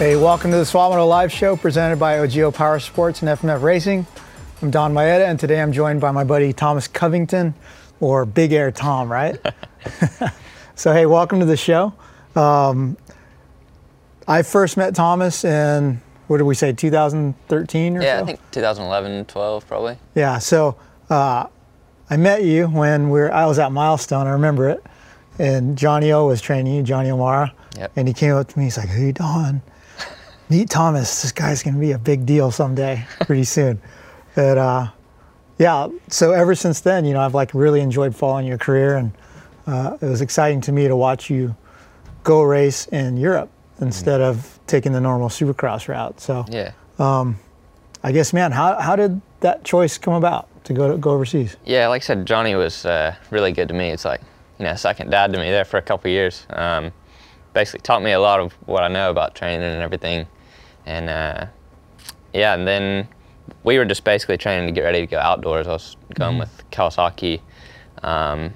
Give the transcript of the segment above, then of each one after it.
Hey, welcome to the Swap Live Show presented by OGIO Power Sports and FMF Racing. I'm Donn Maeda, and today I'm joined by my buddy Thomas Covington, or Big Air Tom, right? so, hey, welcome to the show. Um, I first met Thomas in, what did we say, 2013 or Yeah, so? I think 2011, 12 probably. Yeah, so uh, I met you when we were, I was at Milestone, I remember it, and Johnny O was training you, Johnny O'Mara. Yep. And he came up to me, he's like, Hey, Donn, meet Thomas. This guy's going to be a big deal someday, pretty soon. But uh, yeah, so ever since then, you know, I've like really enjoyed following your career, and uh, it was exciting to me to watch you go race in Europe instead of taking the normal supercross route. So Yeah. I guess, man, how, how did that choice come about to go to, go overseas? Yeah, like I said, Johnny was uh, really good to me. It's like, you know, second dad to me there for a couple years. Um, basically taught me a lot of what I know about training and everything. And uh, yeah, and then we were just basically training to get ready to go outdoors. I was going with Kawasaki. Um,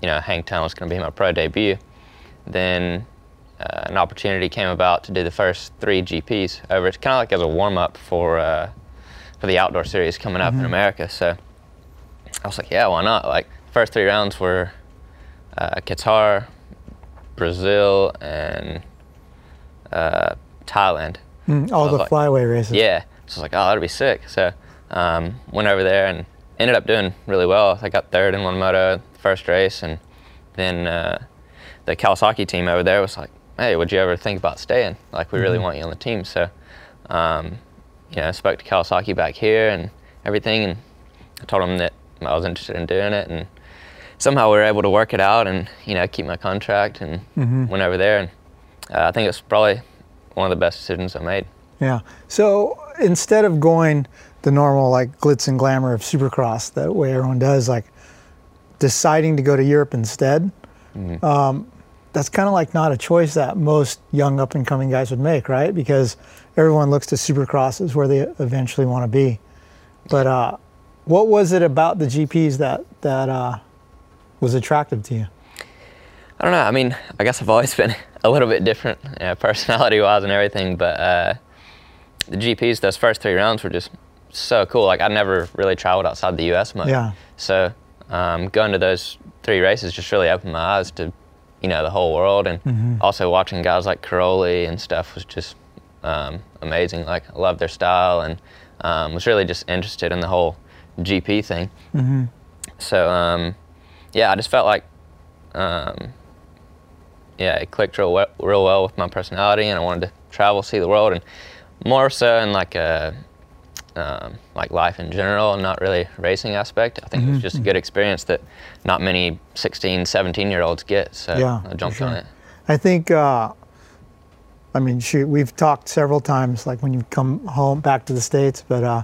you know, Hangtown was going to be my pro debut. Then uh, an opportunity came about to do the first three GPs over. It's kind of like as a warm up for uh, for the outdoor series coming up in America. So I was like, yeah, why not? Like first three rounds were uh, Qatar, Brazil, and uh, Thailand. Mm, all was the like- flyaway races. Yeah. So I was like, oh, that'd be sick. So um, went over there and ended up doing really well. I got third in one moto first race, and then uh, the Kawasaki team over there was like, hey, would you ever think about staying? Like, we really want you on the team. So, um, you know, I spoke to Kawasaki back here and everything, and I told them that I was interested in doing it, and somehow we were able to work it out and you know keep my contract and went over there, and uh, I think it's probably one of the best decisions I made. Yeah. So instead of going the normal like glitz and glamour of Supercross, that way everyone does, like deciding to go to Europe instead, um, that's kind of like not a choice that most young up and coming guys would make, right? Because everyone looks to Supercross as where they eventually want to be. But uh, what was it about the GPs that that uh, was attractive to you? I don't know. I mean, I guess I've always been a little bit different, you know, personality-wise and everything. But uh, the GPs, those first three rounds were just so cool. Like I never really traveled outside the U.S. much. Yeah. So um, going to those three races just really opened my eyes to, you know, the whole world, and also watching guys like Cairoli and stuff was just um, amazing. Like I loved their style and um, was really just interested in the whole GP thing. So um, yeah, I just felt like um, yeah, it clicked real well, real well with my personality, and I wanted to travel, see the world, and more so in like a um, like life in general, and not really racing aspect. I think it was just a good experience that not many 16, 17 year olds get. So Yeah, I jumped sure. on it. I think, uh, I mean, shoot, we've talked several times, like when you come home back to the States, but uh,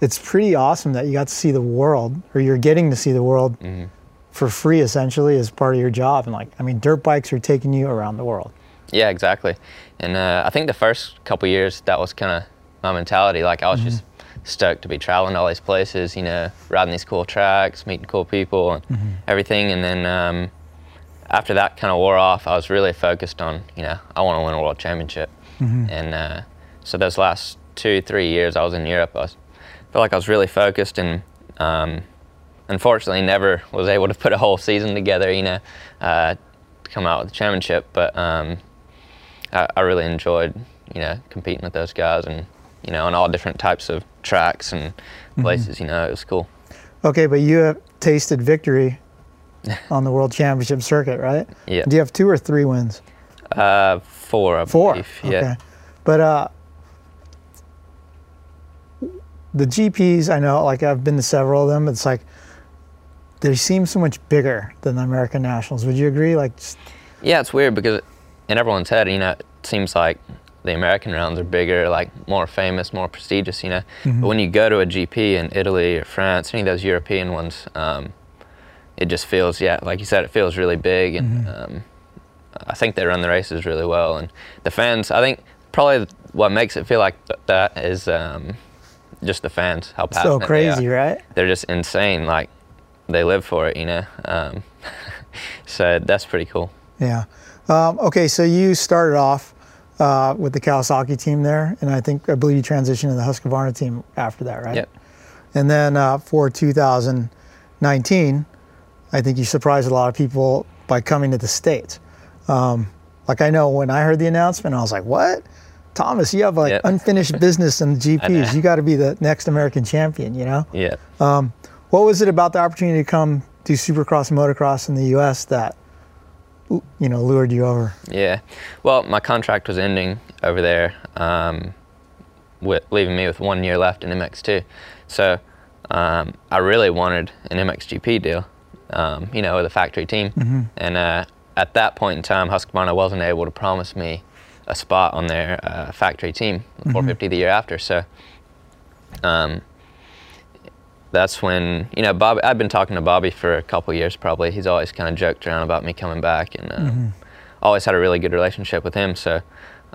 it's pretty awesome that you got to see the world, or you're getting to see the world Mm-hmm. For free essentially as part of your job. And like, I mean, dirt bikes are taking you around the world. Yeah, exactly. And uh, I think the first couple years that was kind of my mentality. Like I was just stoked to be traveling to all these places, you know, riding these cool tracks, meeting cool people, and everything. And then um, after that kind of wore off, I was really focused on, you know, I want to win a world championship. And uh, so those last two, three years I was in Europe, I was, felt like I was really focused and. Um, unfortunately never was able to put a whole season together, you know, uh, to come out with the championship. But um, I, I really enjoyed, you know, competing with those guys and, you know, on all different types of tracks and places. You know, it was cool. Okay, but you have tasted victory on the world championship circuit, right? Yeah. Do you have two or three wins? Uh, four, I Four. believe. Okay. Yeah. But uh, the GPs, I know, like I've been to several of them. It's like they seem so much bigger than the American Nationals. Would you agree? Like, just- Yeah, it's weird because in everyone's head, you know, it seems like the American rounds are bigger, like more famous, more prestigious, you know. But when you go to a GP in Italy or France, any of those European ones, um, it just feels, yeah, like you said, it feels really big, and um, I think they run the races really well. And the fans, I think probably what makes it feel like that is um, just the fans, how passionate so crazy, right? they're just insane. Like they live for it, you know. Um, so that's pretty cool. Yeah. Um, okay, so you started off uh, with the Kawasaki team there, and I think I believe you transitioned to the Husqvarna team after that, right? Yep. And then uh, for 2019, I think you surprised a lot of people by coming to the states. Um, like I know when I heard the announcement, I was like, "What, Thomas? You have like Yep. unfinished business in the GPs. You got to be the next American champion." You know. Yeah. What was it about the opportunity to come do Supercross and motocross in the U.S. that you know lured you over? Yeah. Well, my contract was ending over there, um, with, leaving me with one year left in MX2. So um, I really wanted an MXGP deal, um, you know, with a factory team. And uh, at that point in time, Husqvarna wasn't able to promise me a spot on their uh, factory team, 450 the year after. So um, that's when you know Bob. I've been talking to Bobby for a couple years probably. He's always kind of joked around about me coming back, and uh, always had a really good relationship with him. So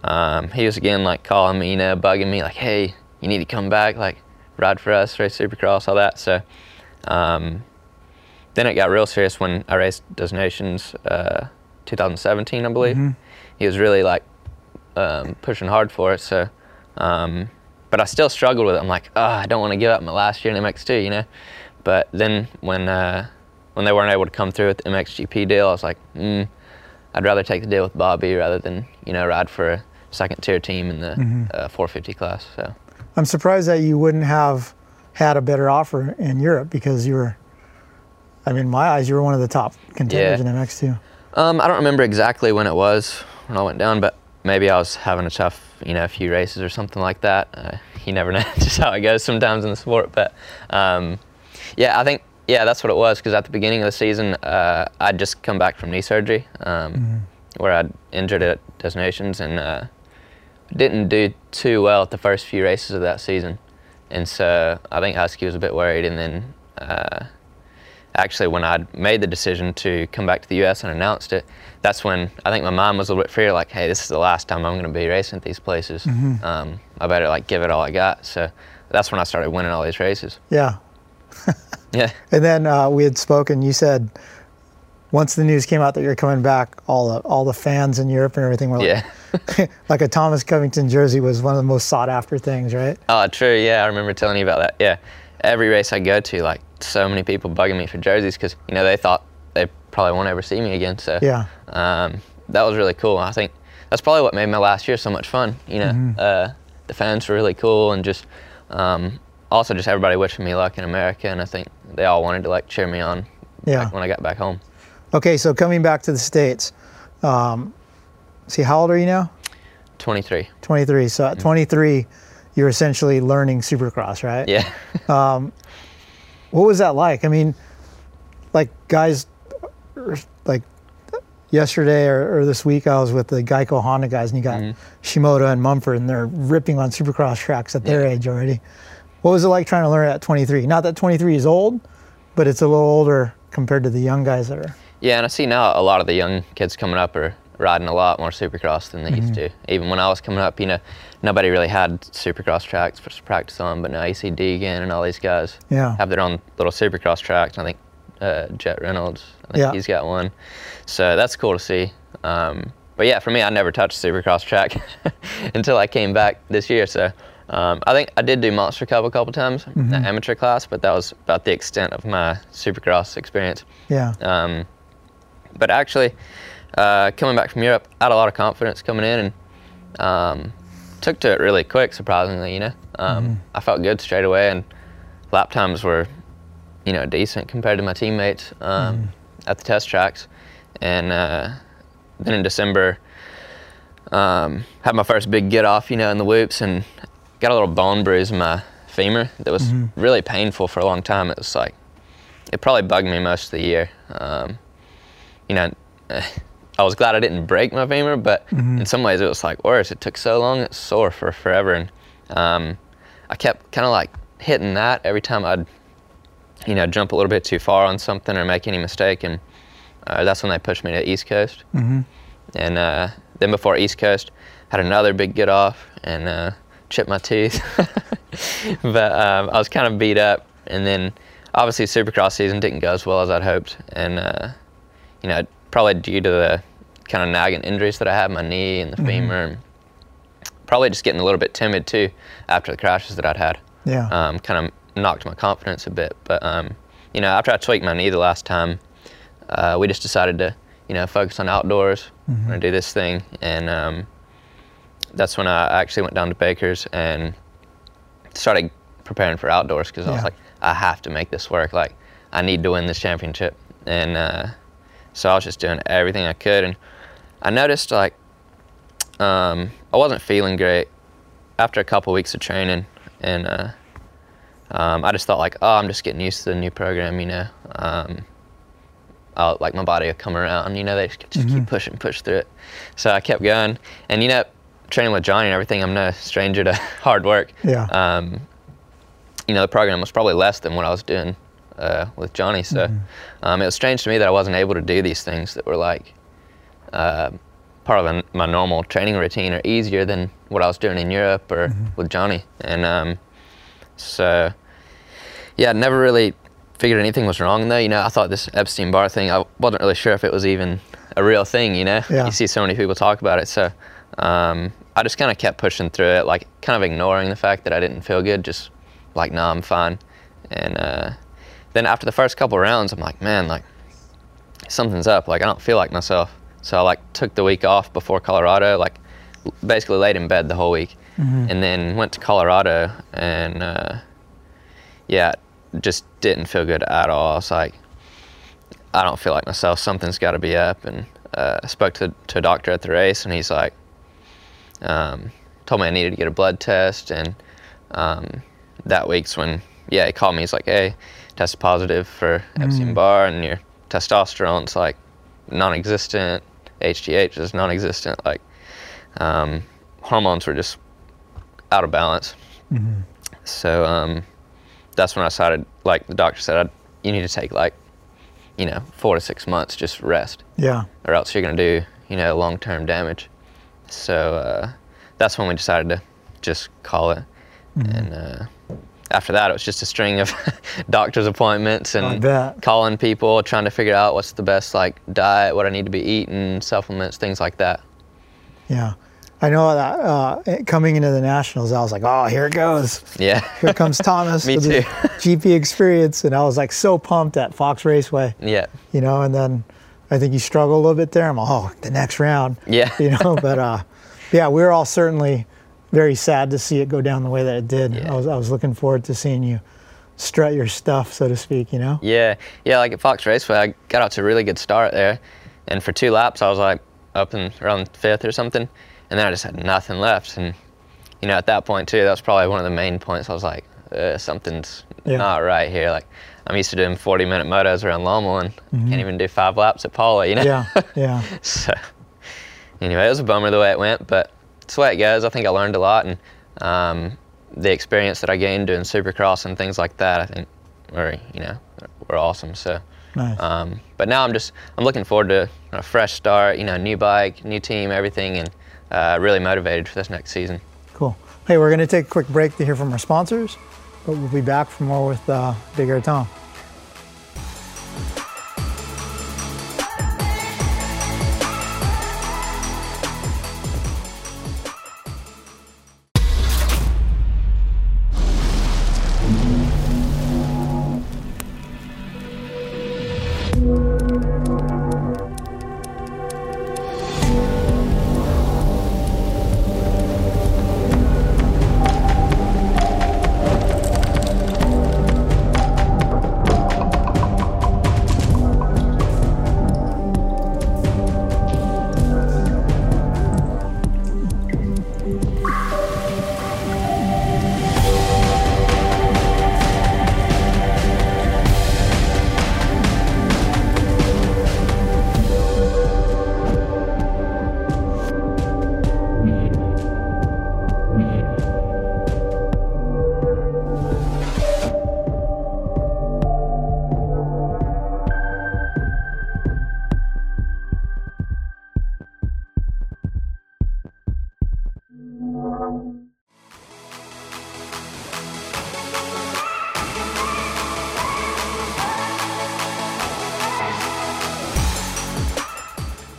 um, he was again like calling me, you know, bugging me like, "Hey, you need to come back, like ride for us, race Supercross, all that." So um, then it got real serious when I raced Des Nations uh, 2017, I believe. He was really like um, pushing hard for it. So, um, but I still struggled with it. I'm like, oh, I don't want to give up my last year in MX2, you know. But then when uh, when they weren't able to come through with the MXGP deal, I was like, mm, I'd rather take the deal with Bobby rather than you know ride for a second tier team in the uh, 450 class. So I'm surprised that you wouldn't have had a better offer in Europe because you were, I mean, in my eyes, you were one of the top contenders Yeah. in MX2. um, I don't remember exactly when it was when I went down, but maybe I was having a tough you know a few races or something like that. Uh, you never know just how it goes sometimes in the sport, but um, yeah, I think yeah that's what it was because at the beginning of the season uh, I'd just come back from knee surgery um, where I'd injured at Des Nations and uh, didn't do too well at the first few races of that season, and so I think Husky was a bit worried, and then. Actually when I'd made the decision to come back to the U.S. and announced it, that's when I think my mom was a little bit fear, like, hey, this is the last time I'm going to be racing at these places. Um, I better like give it all I got. So that's when I started winning all these races. Yeah. Yeah, And then uh, we had spoken. You said once the news came out that you're coming back, all the all the fans in Europe and everything were like, yeah. like a Thomas Covington jersey was one of the most sought after things, right? oh, true. Yeah, I remember telling you about that. Yeah, every race I go to, like so many people bugging me for jerseys because you know they thought they probably won't ever see me again. So Yeah. um, that was really cool. I think that's probably what made my last year so much fun. You know, Mm-hmm. uh, the fans were really cool, and just um, also just everybody wishing me luck in America, and I think they all wanted to like cheer me on. Yeah. when I got back home, Okay, so coming back to the states, um, see, how old are you now? 23. 23. So at 23, you're essentially learning Supercross, right? Yeah, um, What was that like? I mean, like guys, er, like yesterday or, or this week, I was with the Geico Honda guys, and you got mm-hmm. Shimoda and Mumford, and they're ripping on Supercross tracks at their Yeah. age already. What was it like trying to learn at 23? Not that 23 is old, but it's a little older compared to the young guys that are. yeah, and I see now a lot of the young kids coming up are riding a lot more Supercross than they used mm-hmm. to. Even when I was coming up, you know, nobody really had Supercross tracks for practice on, but now you see Deegan and all these guys Yeah. have their own little Supercross tracks. I think uh, Jett Reynolds, I think Yeah. he's got one. So that's cool to see. Um, but yeah, for me, I never touched Supercross track until I came back this year. So um, I think I did do Monster Cup a couple times, the amateur class, but that was about the extent of my Supercross experience. Yeah. Um, but actually, uh, coming back from Europe, I had a lot of confidence coming in and um, took to it really quick, surprisingly. You know, um, I felt good straight away, and lap times were, you know, decent compared to my teammates um, at the test tracks. And uh, then in December, um, had my first big get off, you know, in the whoops, and got a little bone bruise in my femur that was really painful for a long time. It was like it probably bugged me most of the year. Um, you know, I was glad I didn't break my femur, but in some ways it was like worse. It took so long; it's sore for forever, and um, I kept kind of like hitting that every time I'd, you know, jump a little bit too far on something or make any mistake, and uh, that's when they pushed me to East Coast. Mm-hmm. And uh, then before East Coast, had another big get off and uh, chipped my tooth. but um, I was kind of beat up, and then obviously Supercross season didn't go as well as I'd hoped, and uh, you know probably due to the kind of nagging injuries that I had, my knee and the femur. And probably just getting a little bit timid too after the crashes that I'd had. Yeah. Um, kind of knocked my confidence a bit. But um, you know, after I tweaked my knee the last time, uh, we just decided to you know focus on outdoors Mm-hmm. and do this thing, and um, that's when I actually went down to Baker's and started preparing for outdoors because I was like, I have to make this work. Like, I need to win this championship, and uh, so I was just doing everything I could, and I noticed like um, I wasn't feeling great after a couple weeks of training, and uh, um, I just thought like, oh, I'm just getting used to the new program, you know. Um, I'll, like my body will come around, you know. They just, just keep pushing, push through it. So I kept going, and you know, training with Johnny and everything, I'm no stranger to hard work. Yeah. Um, you know, the program was probably less than what I was doing uh, with Johnny. So um, it was strange to me that I wasn't able to do these things that were like uh, part of my normal training routine or easier than what I was doing in Europe or with Johnny. And um, so, yeah, I never really figured anything was wrong though. You know, I thought this Epstein Barr thing, I wasn't really sure if it was even a real thing, you know? Yeah. You see so many people talk about it. So um, I just kind of kept pushing through it, like kind of ignoring the fact that I didn't feel good, just like, nah, I'm fine. And uh, then after the first couple rounds, I'm like, man, like something's up. Like I don't feel like myself. So I like took the week off before Colorado, like basically laid in bed the whole week, and then went to Colorado and uh, yeah, just didn't feel good at all. I was like, I don't feel like myself. Something's got to be up. And uh, I spoke to to a doctor at the race, and he's like, um, told me I needed to get a blood test, and um, that week's when yeah he called me. He's like, hey, test positive for Epstein Barr, and your testosterone's like non-existent. HGH is non-existent. Like um, hormones were just out of balance. So um, that's when I decided, like the doctor said, I'd, you need to take like, you know, four to six months just rest, Yeah. or else you're gonna do, you know, long-term damage. So uh, that's when we decided to just call it. And uh, after that, it was just a string of doctor's appointments and calling people, trying to figure out what's the best like diet, what I need to be eating, supplements, things like that. Yeah. I know that uh, coming into the nationals, I was like, oh, here it goes. Yeah. Here comes Thomas Me with his too. GP experience. And I was like so pumped at Fox Raceway, yeah. you know, and then I think you struggled a little bit there. I'm like, oh, the next round, Yeah. you know, but uh, yeah, we are all certainly very sad to see it go down the way that it did. Yeah. I was, I was looking forward to seeing you strut your stuff, so to speak, you know? Yeah, yeah. Like at Fox Raceway, I got out to a really good start there, and for two laps, I was like up in around fifth or something, and then I just had nothing left. And you know, at that point too, that was probably one of the main points. I was like, uh, something's Yeah. not right here. Like I'm used to doing 40 minute motos around Lommel, and can't even do five laps at Pala. You know? Yeah, yeah. so anyway, it was a bummer the way it went, but it's the way it goes. I think I learned a lot, and um, the experience that I gained doing Supercross and things like that, I think, were you know, were awesome. So, Nice. um, but now I'm just I'm looking forward to a fresh start. You know, new bike, new team, everything, and uh, really motivated for this next season. Cool. Hey, we're going to take a quick break to hear from our sponsors, but we'll be back for more with uh, Big Air Tom.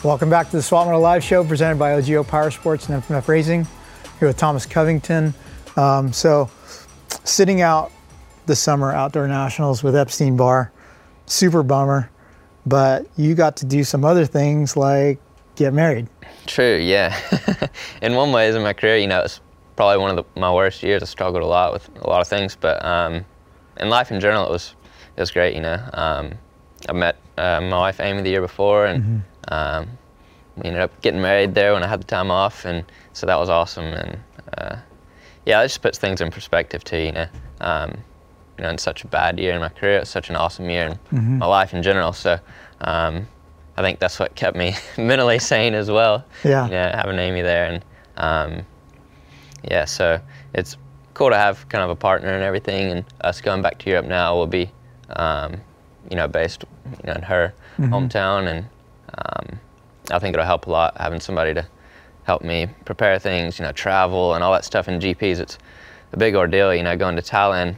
Welcome back to the Swap Moto Live Show presented by OGIO Power Sports and FMF Racing. Here with Thomas Covington. Um, so, sitting out the summer outdoor nationals with Epstein Barr, super bummer. But you got to do some other things like get married. True, yeah. in one ways in my career, you know, it's probably one of the, my worst years. I struggled a lot with a lot of things, but um, in life in general, it was it was great. You know, um, I met uh, my wife Amy the year before, and mm-hmm. Um, we ended up getting married there when I had the time off, and so that was awesome. And uh, yeah, it just puts things in perspective too. You know, um, you know, in such a bad year in my career, it's such an awesome year in mm-hmm. my life in general. So. Um, I think that's what kept me mentally sane as well. Yeah. You know, having Amy there and um, yeah, so it's cool to have kind of a partner and everything. And us going back to Europe now will be, um, you know, based you know, in her mm-hmm. hometown, and um, I think it'll help a lot having somebody to help me prepare things, you know, travel and all that stuff in GPs. It's a big ordeal, you know, going to Thailand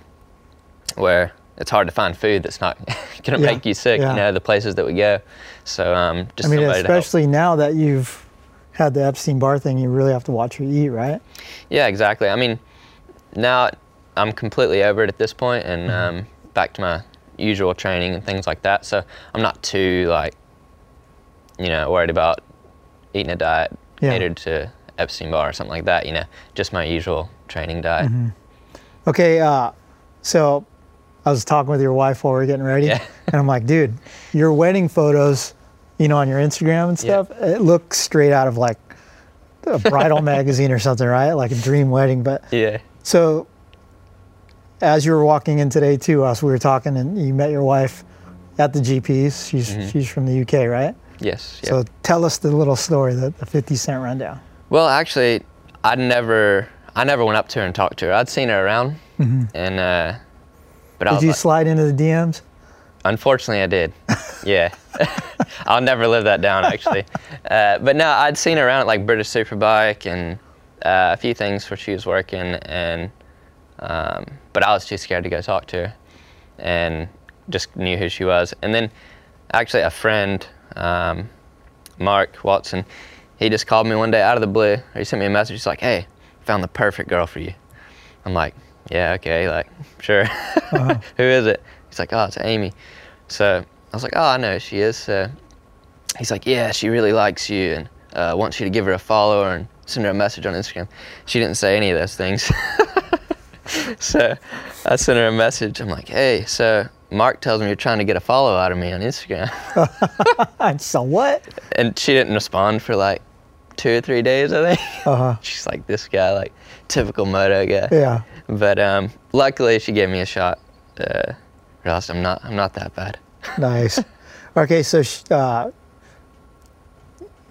where it's hard to find food that's not going to yeah, make you sick. Yeah. You know, the places that we go. So um, just I mean, especially now that you've had the Epstein Barr thing, you really have to watch what you eat, right? Yeah, exactly. I mean, now I'm completely over it at this point, and mm-hmm. um, back to my usual training and things like that. So I'm not too like, you know, worried about eating a diet yeah. catered to Epstein Barr or something like that. You know, just my usual training diet. Mm-hmm. Okay, uh, so I was talking with your wife while we are getting ready, yeah. and I'm like, dude, your wedding photos, you know, on your Instagram and stuff, yeah. it looks straight out of like a bridal magazine or something, right? Like a dream wedding. But yeah. So, as you were walking in today to us, we were talking, and you met your wife at the GPs. She's mm-hmm. she's from the UK, right? Yes. Yep. So tell us the little story, the, the 50 cent rundown. Well, actually, I never I never went up to her and talked to her. I'd seen her around, mm-hmm. and. Uh, but did you like, slide into the DMs? Unfortunately, I did. yeah, I'll never live that down actually. Uh, but no, I'd seen her around at like British Superbike and uh, a few things where she was working, and um, but I was too scared to go talk to her, and just knew who she was. And then actually, a friend, um, Mark Watson, he just called me one day out of the blue. He sent me a message. He's like, "Hey, found the perfect girl for you." I'm like, yeah, okay, like, sure. Uh-huh. Who is it? He's like, oh, it's Amy. So I was like, oh, I know she is. So he's like, yeah, she really likes you and uh, wants you to give her a follow and send her a message on Instagram. She didn't say any of those things. so I sent her a message. I'm like, hey, so Mark tells me you're trying to get a follow out of me on Instagram. and so what? And she didn't respond for like two or three days, I think. Uh-huh. She's like, this guy, like, typical moto guy. Yeah. But um, luckily, she gave me a shot. Uh, realized I'm not I'm not that bad. nice. Okay, so she, uh,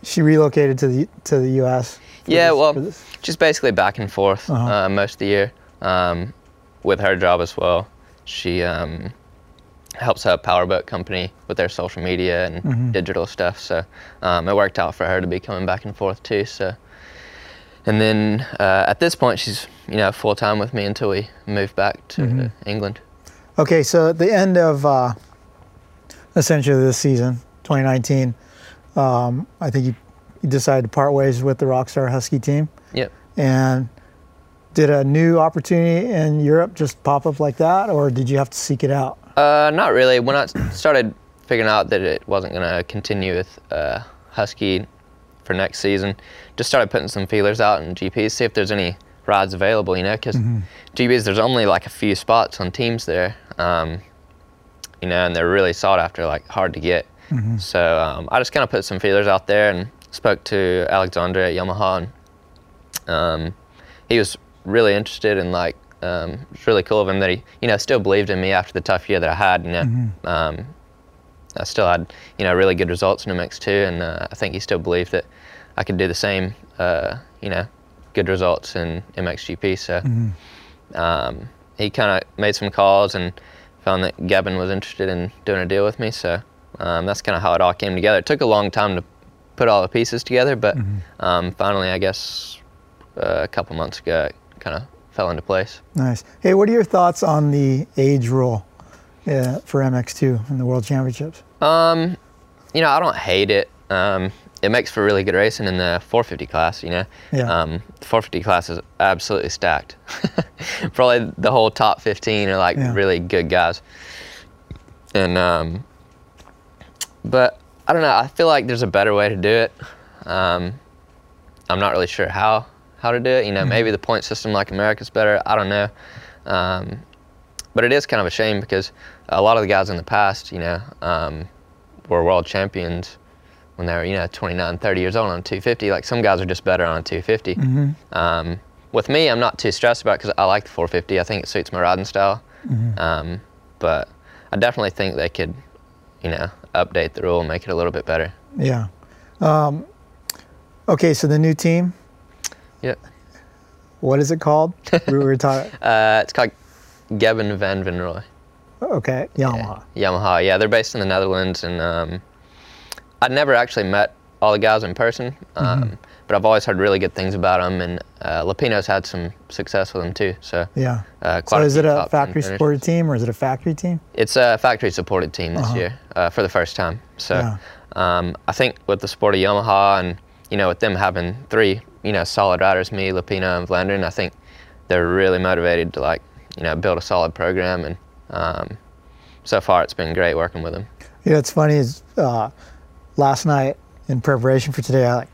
she relocated to the to the U.S. Yeah, this, well, just basically back and forth uh-huh. uh, most of the year um, with her job as well. She um, helps a powerboat company with their social media and mm-hmm. digital stuff. So um, it worked out for her to be coming back and forth too. So and then uh, at this point, she's you know full time with me until we move back to mm-hmm. England. Okay, so at the end of uh, essentially this season, 2019, um, I think you, you decided to part ways with the Rockstar Husky team. Yep. And did a new opportunity in Europe just pop up like that, or did you have to seek it out? Uh, not really. When I started figuring out that it wasn't going to continue with uh, Husky for next season, just started putting some feelers out in GPs, see if there's any rides available, you know, because mm-hmm. GPs, there's only like a few spots on teams there, um, you know, and they're really sought after, like hard to get. Mm-hmm. So um, I just kind of put some feelers out there and spoke to Alexander at Yamaha, and um, he was really interested in like, um, it's really cool of him that he, you know, still believed in me after the tough year that I had, you know. Mm-hmm. Um, I still had, you know, really good results in MX2, and uh, I think he still believed that I could do the same, uh, you know, good results in MXGP. So mm-hmm. um, he kind of made some calls and found that Gavin was interested in doing a deal with me. So um, that's kind of how it all came together. It took a long time to put all the pieces together, but mm-hmm. um, finally, I guess uh, a couple months ago, kind of fell into place. Nice. Hey, what are your thoughts on the age rule uh, for MX2 in the World Championships? Um, you know, I don't hate it. Um, it makes for really good racing in the 450 class. You know, Yeah. um, the 450 class is absolutely stacked. Probably the whole top 15 are like Yeah. really good guys. And um, but I don't know. I feel like there's a better way to do it. Um, I'm not really sure how how to do it. You know, maybe the point system like America's better. I don't know. Um, but it is kind of a shame because a lot of the guys in the past, you know, um, were world champions when they were, you know, 29, 30 years old on 250. Like some guys are just better on 250. Um, with me, I'm not too stressed about because I like the 450. I think it suits my riding style. Um, but I definitely think they could, you know, update the rule and make it a little bit better. Yeah. Um, okay, so the new team, Yeah. what is it called? we were talking. Uh, it's called Gebben van Venrooy. Okay, Yamaha. Yamaha. Yeah, they're based in the Netherlands, and um, I'd never actually met all the guys in person, um, Mm-hmm. but I've always heard really good things about them, and uh, Lupino's had some success with them too. So, Yeah. uh, So is it a factory supported team or is it a factory team? It's a factory supported team this Uh-huh. year uh, for the first time. So Yeah. um, I think with the support of Yamaha and you know with them having three you know solid riders, me, Lupino, and Vlaanderen, I think they're really motivated to like you know build a solid program and um, so far it's been great working with them. You know, it's funny is uh, last night in preparation for today, I like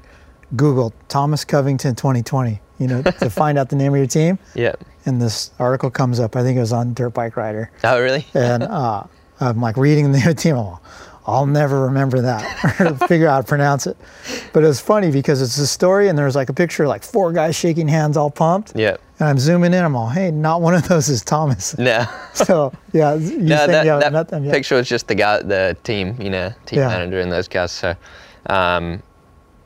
Googled Thomas Covington 2020, you know, to find out the name of your team. Yeah. And this article comes up. I think it was on Dirt Bike Rider. Oh really? And uh, I'm like reading the name of the team. I'm like, I'll never remember that or figure out how to pronounce it. But it was funny because it's a story and there's like a picture of like four guys shaking hands all pumped. Yeah. And I'm zooming in. I'm all, hey, not one of those is Thomas. No. So yeah, you no, think that, you that met them yet? picture was just the guy, the team, you know, team Yeah. manager and those guys. So, um,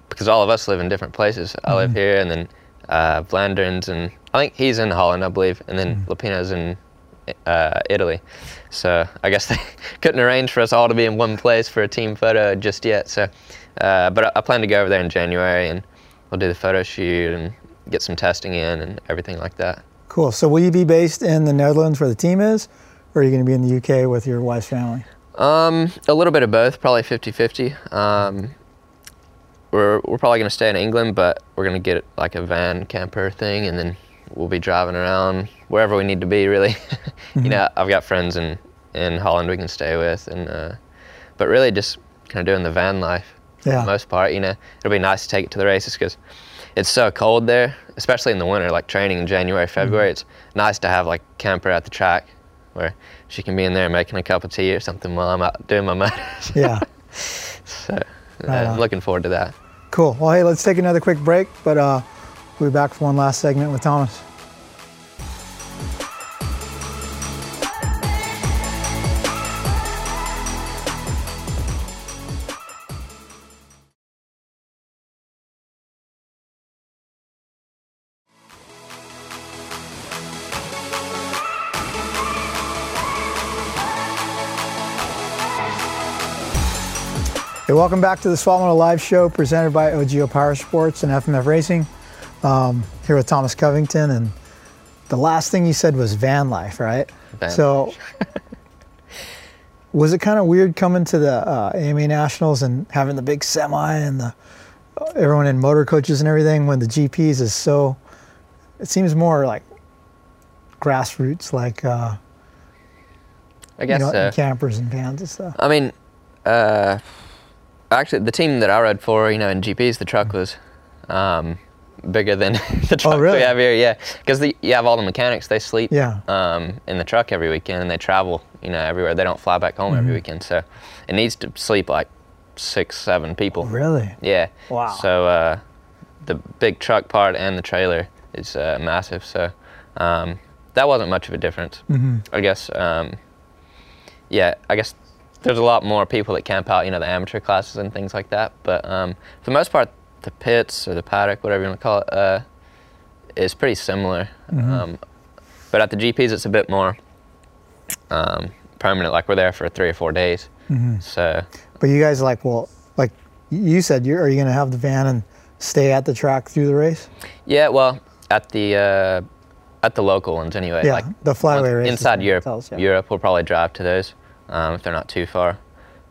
because all of us live in different places. I Mm-hmm. live here, and then uh, Vlaanderen's, and I think he's in Holland, I believe, and then Mm-hmm. Lupino's in uh, Italy. So I guess they couldn't arrange for us all to be in one place for a team photo just yet. So, uh, but I, I plan to go over there in January, and we'll do the photo shoot and get some testing in and everything like that. Cool. So will you be based in the Netherlands where the team is, or are you going to be in the UK with your wife's family? Um, a little bit of both, probably 50-50. Um, we're we're probably gonna stay in England, but we're gonna get like a van camper thing, and then we'll be driving around wherever we need to be. Really, you know, I've got friends in in Holland we can stay with, and uh, but really just kind of doing the van life for the most part. You know, it'll be nice to take it to the races because it's so cold there, especially in the winter, like training in January, February. It's nice to have like camper at the track where she can be in there making a cup of tea or something while I'm out doing my motors. Yeah. so uh, Right on. looking forward to that. Cool. Well, hey, let's take another quick break, but uh, we'll be back for one last segment with Thomas. Hey, welcome back to the Moto Live Show presented by OGIO Power Sports and FMF Racing. Um, here with Thomas Covington, and the last thing you said was van life, right? Van so, was it kind of weird coming to the uh, AMA Nationals and having the big semi and the uh, everyone in motor coaches and everything when the GPs is so? It seems more like grassroots, like uh, I guess you know, so. campers and vans and stuff. I mean, uh, actually, the team that I rode for, you know, in GPs, the truck was um, bigger than the truck Oh, really? we have here. Yeah, because you have all the mechanics. They sleep Yeah. um, in the truck every weekend, and they travel, you know, everywhere. They don't fly back home Mm-hmm. every weekend, so it needs to sleep like six, seven people. Really? Yeah. Wow. So uh, the big truck part and the trailer is uh, massive. So um, that wasn't much of a difference. Mm-hmm. I guess. Um, yeah, I guess there's a lot more people that camp out, you know, the amateur classes and things like that. But um, for the most part, the pits or the paddock, whatever you want to call it, uh, is pretty similar. Um, but at the GPs, it's a bit more um, permanent. Like we're there for three or four days. So But you guys like, well, like you said, you're, are you going to have the van and stay at the track through the race? yeah, well, at the uh, at the local ones anyway. Yeah, the flyaway races inside Europe. hotels, yeah. Europe, we'll probably drive to those um, if they're not too far.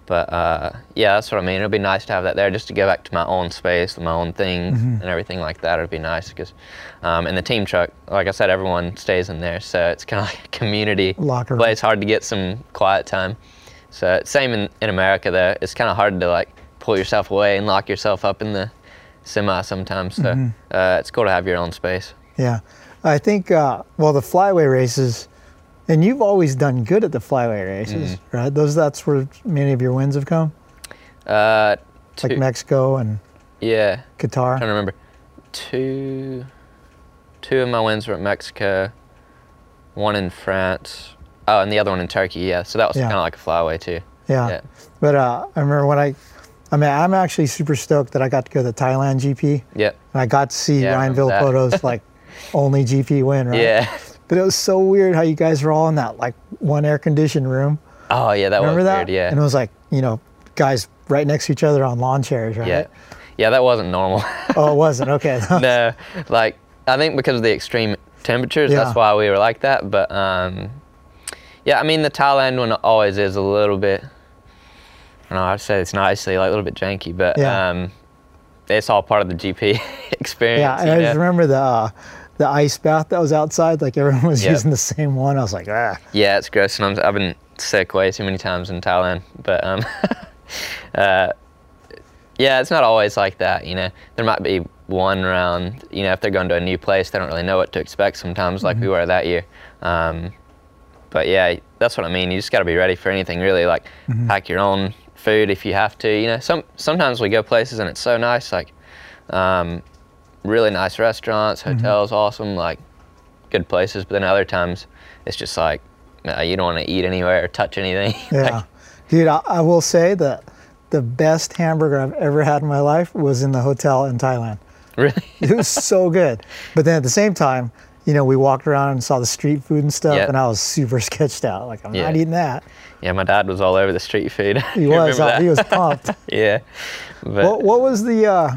But uh, yeah, that's what I mean. It'd be nice to have that there, just to go back to my own space, my own things, Mm-hmm. and everything like that. It'd be nice because, um, in the team truck, like I said, everyone stays in there, so it's kind of like a community Locker place. Hard to get some quiet time. So same in, in America though. It's kind of hard to like pull yourself away and lock yourself up in the semi sometimes. So Mm-hmm. uh, it's cool to have your own space. Yeah, I think. Uh, well, the flyaway races, and you've always done good at the flyaway races, Mm-hmm. right? Those that's where many of your wins have come, Uh, like Mexico and yeah, Qatar. trying to remember. Two, two of my wins were at Mexico. One in France. Oh, and the other one in Turkey. Yeah, so that was Yeah. kind of like a flyaway too. Yeah. Yeah. But uh, I remember when I, I mean, I'm actually super stoked that I got to go to the Thailand GP Yep. and I got to see Yeah, I Ryan. Villopoto's like only GP win, right? Yeah. But it was so weird how you guys were all in that like one air conditioned room. Oh yeah, that Remember was that? weird. Yeah. And it was like, you know, guys right next to each other on lawn chairs, right? yeah. Yeah, that wasn't normal. Oh, it wasn't. Okay. no, like I think because of the extreme temperatures, Yeah. that's why we were like that. But um, yeah, I mean the Thailand one always is a little bit. I don't know. I'd say it's nicely like a little bit janky, but Yeah. um, it's all part of the GP experience. yeah. I just know? remember the, uh, the ice bath that was outside. Like everyone was Yep. using the same one. I was like, ah. Yeah, it's gross, and I'm, I've been sick way too many times in Thailand. But um, uh, yeah, it's not always like that. You know, there might be one round. You know, if they're going to a new place, they don't really know what to expect sometimes, like we were that year. Um, but yeah, that's what I mean. You just got to be ready for anything, really. Like pack your own food if you have to. You know, some sometimes we go places and it's so nice, like um, really nice restaurants, hotels, awesome, like good places. But then other times it's just like you don't want to eat anywhere or touch anything. Yeah. Like, Dude, I, I will say that the best hamburger I've ever had in my life was in the hotel in Thailand. really? It was so good. But then at the same time, you know, we walked around and saw the street food and stuff, Yeah. and I was super sketched out. Like, I'm not eating that. Yeah, my dad was all over the street food. He was. uh, he was pumped. yeah. But what, what was the, uh,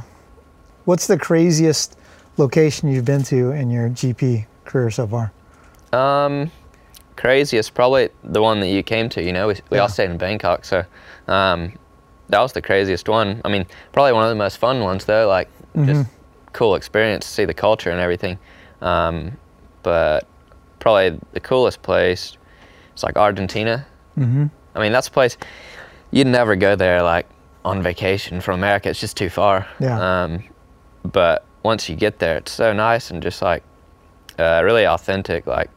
what's the craziest location you've been to in your GP career so far? Um, craziest probably the one that you came to. You know, we, we Yeah. all stayed in Bangkok, so um, that was the craziest one. I mean, probably one of the most fun ones though. Like just cool experience to see the culture and everything. Um, but probably the coolest place is like Argentina. Mm-hmm. I mean, that's a place you'd never go there like on vacation from America. It's just too far. Yeah. Um, but once you get there, it's so nice and just like uh, really authentic, like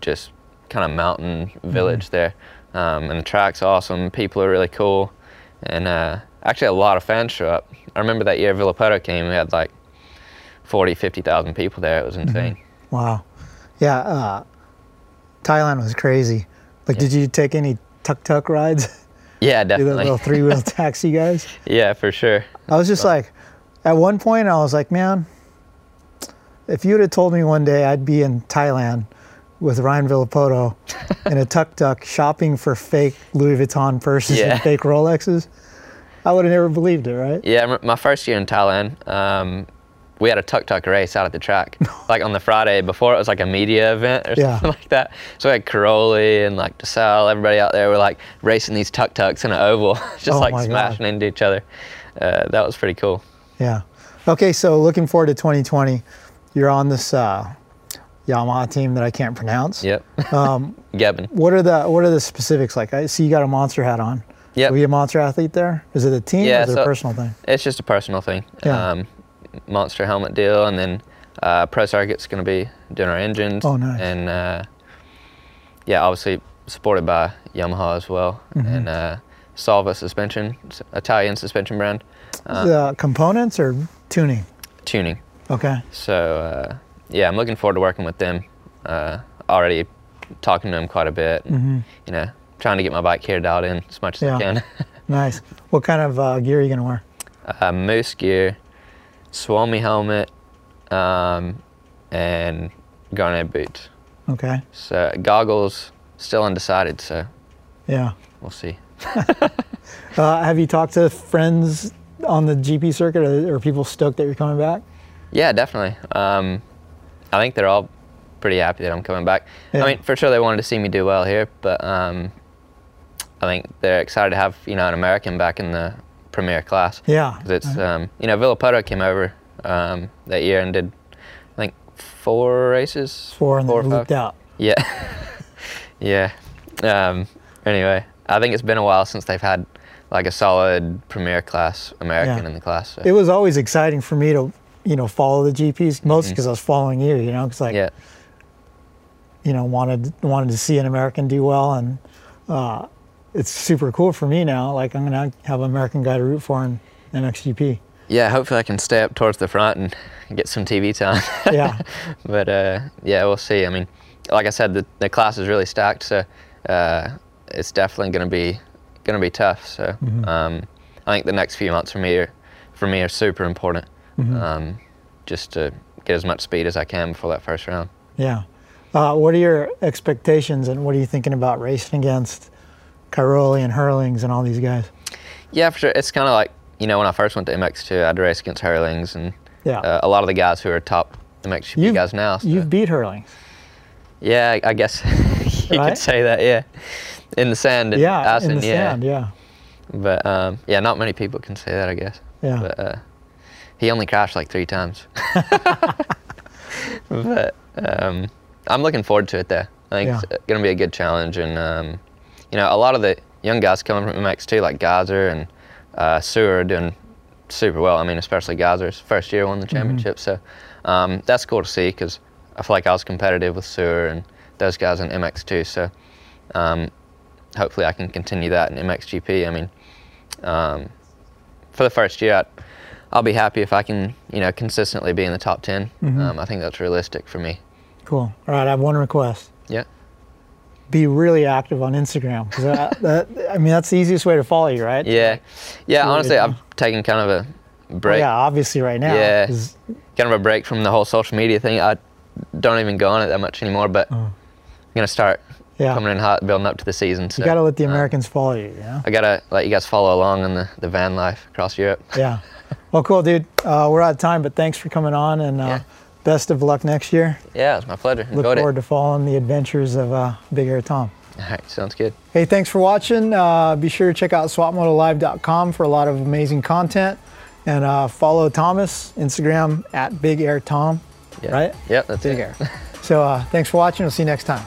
just kind of mountain village there. Um, and the track's awesome. People are really cool, and uh, actually a lot of fans show up. I remember that year Villopoto came. We had like 40, 50,000 people there. It was insane. Wow. Yeah. Uh, Thailand was crazy. Like, did you take any tuk tuk rides? Yeah, Do the definitely. little three wheel taxi guys? yeah, for sure. I was just like, at one point, I was like, man, if you would have told me one day I'd be in Thailand with Ryan Villopoto in a tuk tuk shopping for fake Louis Vuitton purses Yeah. and fake Rolexes, I would have never believed it, right? Yeah, my first year in Thailand, um, we had a tuk tuk race out at the track, like on the Friday before it was like a media event or Yeah. something like that. So we had Cairoli and like DeSalle, everybody out there were like racing these tuk tuks in an oval, just Oh like my God. smashing into each other. Uh, that was pretty cool. Yeah. Okay, so looking forward to 2020. You're on this uh, Yamaha team that I can't pronounce. Yep. Um, Gebben. what are the What are the specifics? Like, I see you got a monster hat on. Yeah. Were you a monster athlete there? Is it a team Yeah, or is it a personal thing? It's just a personal thing. Yeah. Um, monster helmet deal, and then uh, Pro Circuit's going to be doing our engines. Oh, nice. And uh, yeah, obviously supported by Yamaha as well, Mm-hmm. and uh, Salva suspension, Italian suspension brand, uh, the components or tuning? tuning. Okay. So uh, yeah, I'm looking forward to working with them. Uh, already talking to them quite a bit. and, You know, trying to get my bike here dialed in as much as Mm-hmm. Yeah. I can. Nice. What kind of uh, gear are you gonna wear? uh, moose gear, Swami helmet, um, and Gaerne boots. Okay. So goggles, still undecided. So Yeah. we'll see. Uh, have you talked to friends on the GP circuit? Or are people stoked that you're coming back? Yeah, definitely. Um, I think they're all pretty happy that I'm coming back. Yeah. I mean, for sure they wanted to see me do well here, but um, I think they're excited to have you know an American back in the premier class. Yeah, because it's um, you know Villopoto came over um, that year and did I think four races. Four and four then looped out. Yeah, yeah. Um, anyway, I think it's been a while since they've had like a solid premier class American Yeah. in the class. So. It was always exciting for me to, you know, follow the GPs, mostly because I was following you, you know, because like, Mm-hmm. yeah, you know, wanted wanted to see an American do well, and uh, it's super cool for me now. Like I'm gonna have an American guy to root for in MXGP. yeah. Hopefully, I can stay up towards the front and get some TV time. Yeah. but uh, yeah, we'll see. I mean, like I said, the, the class is really stacked, so uh, it's definitely going to be going to be tough. So um, I think the next few months for me are for me are super important, um, just to get as much speed as I can before that first round. Yeah. Uh, what are your expectations, and what are you thinking about racing against Cairoli and Herlings and all these guys? Yeah, for sure. It's kind of like you know when I first went to MX2, I had to race against Herlings and Yeah. uh, a lot of the guys who are top MXGP You've- guys now. so- You've beat Herlings. yeah, I, I guess you Right? could say that. Yeah, in the sand. in Yeah, Assen, in the yeah. sand. Yeah. But um, yeah, not many people can say that, I guess. Yeah. But uh, he only crashed like three times. but um, I'm looking forward to it there. I think Yeah. it's going to be a good challenge, and um, you know, a lot of the young guys coming from MX2, like Gajser and uh, Seewer, are doing super well. I mean, especially Gajser's first year won the Mm-hmm. championship, so um, that's cool to see because I feel like I was competitive with Seewer and those guys in MX2. So um, hopefully, I can continue that in MXGP. I mean, um, for the first year, I'd, I'll be happy if I can, you know, consistently be in the top 10. Mm-hmm. Um, I think that's realistic for me. Cool. All right. I have one request. Yeah. Be really active on Instagram that, I mean that's the easiest way to follow you, right? Yeah. Yeah, honestly. I've taken kind of a Well, break, yeah. Obviously, right now. Yeah. kind of a break from the whole social media thing. I don't even go on it that much anymore, but I'm going to start. Yeah. coming in hot, building up to the season. So, You got to let the uh, Americans follow you. You know. I got to let you guys follow along in the, the van life across Europe. Yeah. Well, cool, dude. Uh, we're out of time, but thanks for coming on, and uh, Yeah. best of luck next year. Yeah, it's my pleasure. Look Enjoyed forward it. to following the adventures of uh, Big Air Tom. All right, sounds good. Hey, thanks for watching. Uh, be sure to check out swapmotolive.com for a lot of amazing content, and uh, follow Thomas Instagram at Big Air Tom. Yeah. Right? Yep, that's Big it. Air. So uh, thanks for watching. We'll see you next time.